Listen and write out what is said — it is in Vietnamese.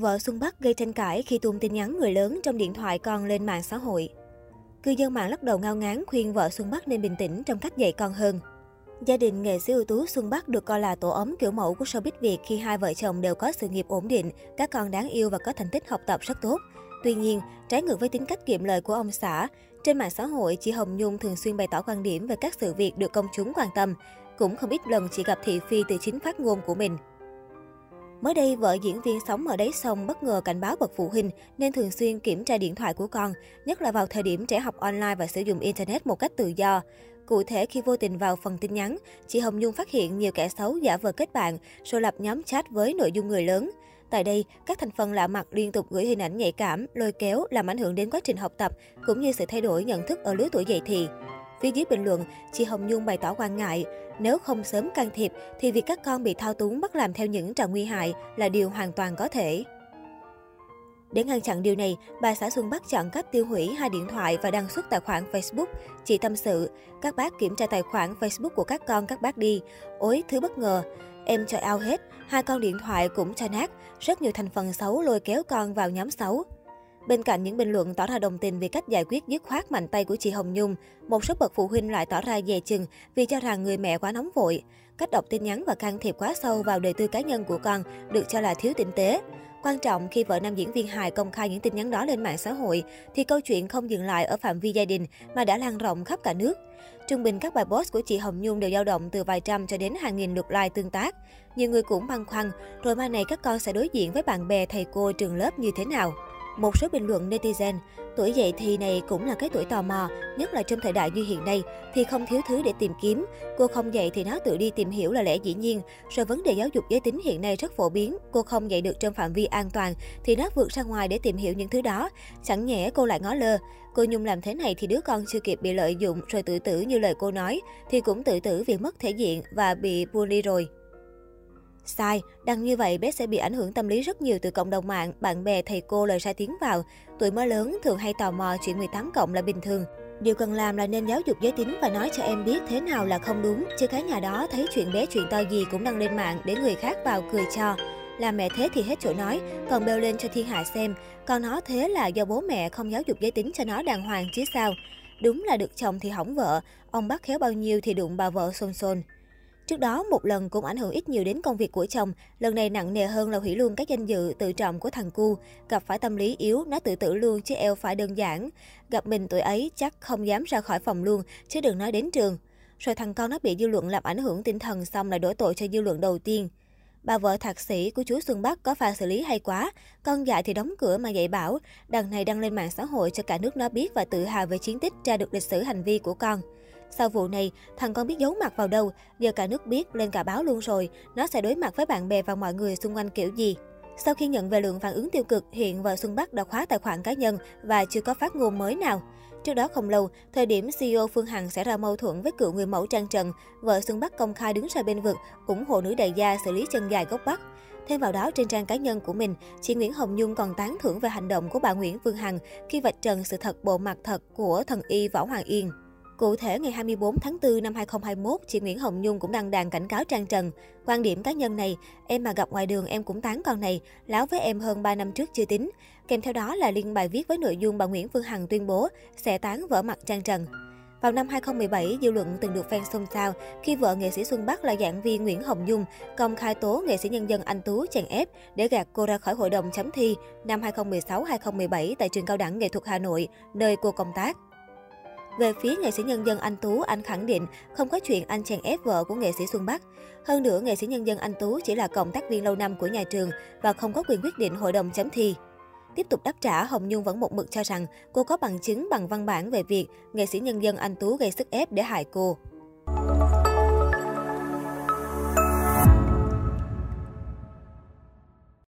Vợ Xuân Bắc gây tranh cãi khi tung tin nhắn người lớn trong điện thoại con lên mạng xã hội. Cư dân mạng lắc đầu ngao ngán khuyên vợ Xuân Bắc nên bình tĩnh trong cách dạy con hơn. Gia đình nghệ sĩ ưu tú Xuân Bắc được coi là tổ ấm kiểu mẫu của showbiz Việt khi hai vợ chồng đều có sự nghiệp ổn định, các con đáng yêu và có thành tích học tập rất tốt. Tuy nhiên, trái ngược với tính cách kiệm lời của ông xã, trên mạng xã hội, chị Hồng Nhung thường xuyên bày tỏ quan điểm về các sự việc được công chúng quan tâm. Cũng không ít lần chị gặp thị phi từ chính phát ngôn của mình. Mới đây, vợ diễn viên sống ở đáy sông bất ngờ cảnh báo bậc phụ huynh nên thường xuyên kiểm tra điện thoại của con, nhất là vào thời điểm trẻ học online và sử dụng Internet một cách tự do. Cụ thể, khi vô tình vào phần tin nhắn, chị Hồng Nhung phát hiện nhiều kẻ xấu giả vờ kết bạn, rồi lập nhóm chat với nội dung người lớn. Tại đây, các thành phần lạ mặt liên tục gửi hình ảnh nhạy cảm, lôi kéo, làm ảnh hưởng đến quá trình học tập, cũng như sự thay đổi nhận thức ở lứa tuổi dậy thì. Phía dưới bình luận, chị Hồng Nhung bày tỏ quan ngại, nếu không sớm can thiệp thì việc các con bị thao túng bắt làm theo những trò nguy hại là điều hoàn toàn có thể. Để ngăn chặn điều này, bà xã Xuân Bắc chọn cách tiêu hủy hai điện thoại và đăng xuất tài khoản Facebook. Chị tâm sự, các bác kiểm tra tài khoản Facebook của các con các bác đi. Ôi, thứ bất ngờ. Em cho ao hết, hai con điện thoại cũng cho nát, rất nhiều thành phần xấu lôi kéo con vào nhóm xấu. Bên cạnh những bình luận tỏ ra đồng tình về cách giải quyết dứt khoát mạnh tay của chị Hồng Nhung, một số bậc phụ huynh lại tỏ ra dè chừng vì cho rằng người mẹ quá nóng vội. Cách đọc tin nhắn và can thiệp quá sâu vào đời tư cá nhân của con được cho là thiếu tinh tế. Quan trọng khi vợ nam diễn viên hài công khai những tin nhắn đó lên mạng xã hội, thì câu chuyện không dừng lại ở phạm vi gia đình mà đã lan rộng khắp cả nước. Trung bình các bài post của chị Hồng Nhung đều dao động từ vài trăm cho đến hàng nghìn lượt like tương tác. Nhiều người cũng băn khoăn, rồi mai này các con sẽ đối diện với bạn bè, thầy cô, trường lớp như thế nào? Một số bình luận netizen, tuổi dậy thì này cũng là cái tuổi tò mò, nhất là trong thời đại như hiện nay, thì không thiếu thứ để tìm kiếm. Cô không dạy thì nó tự đi tìm hiểu là lẽ dĩ nhiên. Rồi vấn đề giáo dục giới tính hiện nay rất phổ biến, cô không dạy được trong phạm vi an toàn, thì nó vượt ra ngoài để tìm hiểu những thứ đó. Chẳng nhẽ cô lại ngó lơ. Cô Nhung làm thế này thì đứa con chưa kịp bị lợi dụng rồi tự tử như lời cô nói, thì cũng tự tử vì mất thể diện và bị bully rồi. Sai, đăng như vậy bé sẽ bị ảnh hưởng tâm lý rất nhiều từ cộng đồng mạng, bạn bè, thầy cô lời sai tiếng vào. Tuổi mới lớn thường hay tò mò chuyện 18 cộng là bình thường. Điều cần làm là nên giáo dục giới tính và nói cho em biết thế nào là không đúng, chứ cái nhà đó thấy chuyện bé chuyện to gì cũng đăng lên mạng để người khác vào cười cho. Là mẹ thế thì hết chỗ nói, còn bêu lên cho thiên hạ xem, còn nó thế là do bố mẹ không giáo dục giới tính cho nó đàng hoàng chứ sao. Đúng là được chồng thì hỏng vợ, ông bắt khéo bao nhiêu thì đụng bà vợ xôn xôn. Trước đó, một lần cũng ảnh hưởng ít nhiều đến công việc của chồng. Lần này nặng nề hơn là hủy luôn các danh dự tự trọng của thằng cu. Gặp phải tâm lý yếu, nó tự tử luôn chứ eo phải đơn giản. Gặp mình tuổi ấy chắc không dám ra khỏi phòng luôn, chứ đừng nói đến trường. Rồi thằng con nó bị dư luận làm ảnh hưởng tinh thần xong lại đổ tội cho dư luận đầu tiên. Bà vợ thạc sĩ của chú Xuân Bắc có pha xử lý hay quá. Con dại thì đóng cửa mà dạy bảo. Đằng này đăng lên mạng xã hội cho cả nước nó biết và tự hào về chiến tích tra được lịch sử hành vi của con. Sau vụ này, thằng con biết giấu mặt vào đâu, giờ cả nước biết, lên cả báo luôn rồi, nó sẽ đối mặt với bạn bè và mọi người xung quanh kiểu gì. Sau khi nhận về lượng phản ứng tiêu cực, hiện vợ Xuân Bắc đã khóa tài khoản cá nhân và chưa có phát ngôn mới nào. Trước đó không lâu, thời điểm CEO Phương Hằng xảy ra mâu thuẫn với cựu người mẫu Trang Trần, vợ Xuân Bắc công khai đứng ra bên vực, ủng hộ nữ đại gia xử lý chân dài gốc Bắc. Thêm vào đó, trên trang cá nhân của mình, chị Nguyễn Hồng Nhung còn tán thưởng về hành động của bà Nguyễn Phương Hằng khi vạch trần sự thật bộ mặt thật của thần y Võ Hoàng Yên. Cụ thể, ngày 24 tháng 4 năm 2021, chị Nguyễn Hồng Nhung cũng đăng đàn cảnh cáo Trang Trần. Quan điểm cá nhân này, em mà gặp ngoài đường em cũng tán con này, láo với em hơn 3 năm trước chưa tính. Kèm theo đó là liên bài viết với nội dung bà Nguyễn Phương Hằng tuyên bố sẽ tán vỡ mặt Trang Trần. Vào năm 2017, dư luận từng được fan xôn xao khi vợ nghệ sĩ Xuân Bắc là giảng viên Nguyễn Hồng Nhung công khai tố nghệ sĩ nhân dân Anh Tú chèn ép để gạt cô ra khỏi hội đồng chấm thi năm 2016-2017 tại trường cao đẳng nghệ thuật Hà Nội, nơi cô công tác. Về phía nghệ sĩ nhân dân Anh Tú, anh khẳng định không có chuyện anh chèn ép vợ của nghệ sĩ Xuân Bắc. Hơn nữa, nghệ sĩ nhân dân Anh Tú chỉ là cộng tác viên lâu năm của nhà trường và không có quyền quyết định hội đồng chấm thi. Tiếp tục đáp trả, Hồng Nhung vẫn một mực cho rằng cô có bằng chứng bằng văn bản về việc nghệ sĩ nhân dân Anh Tú gây sức ép để hại cô.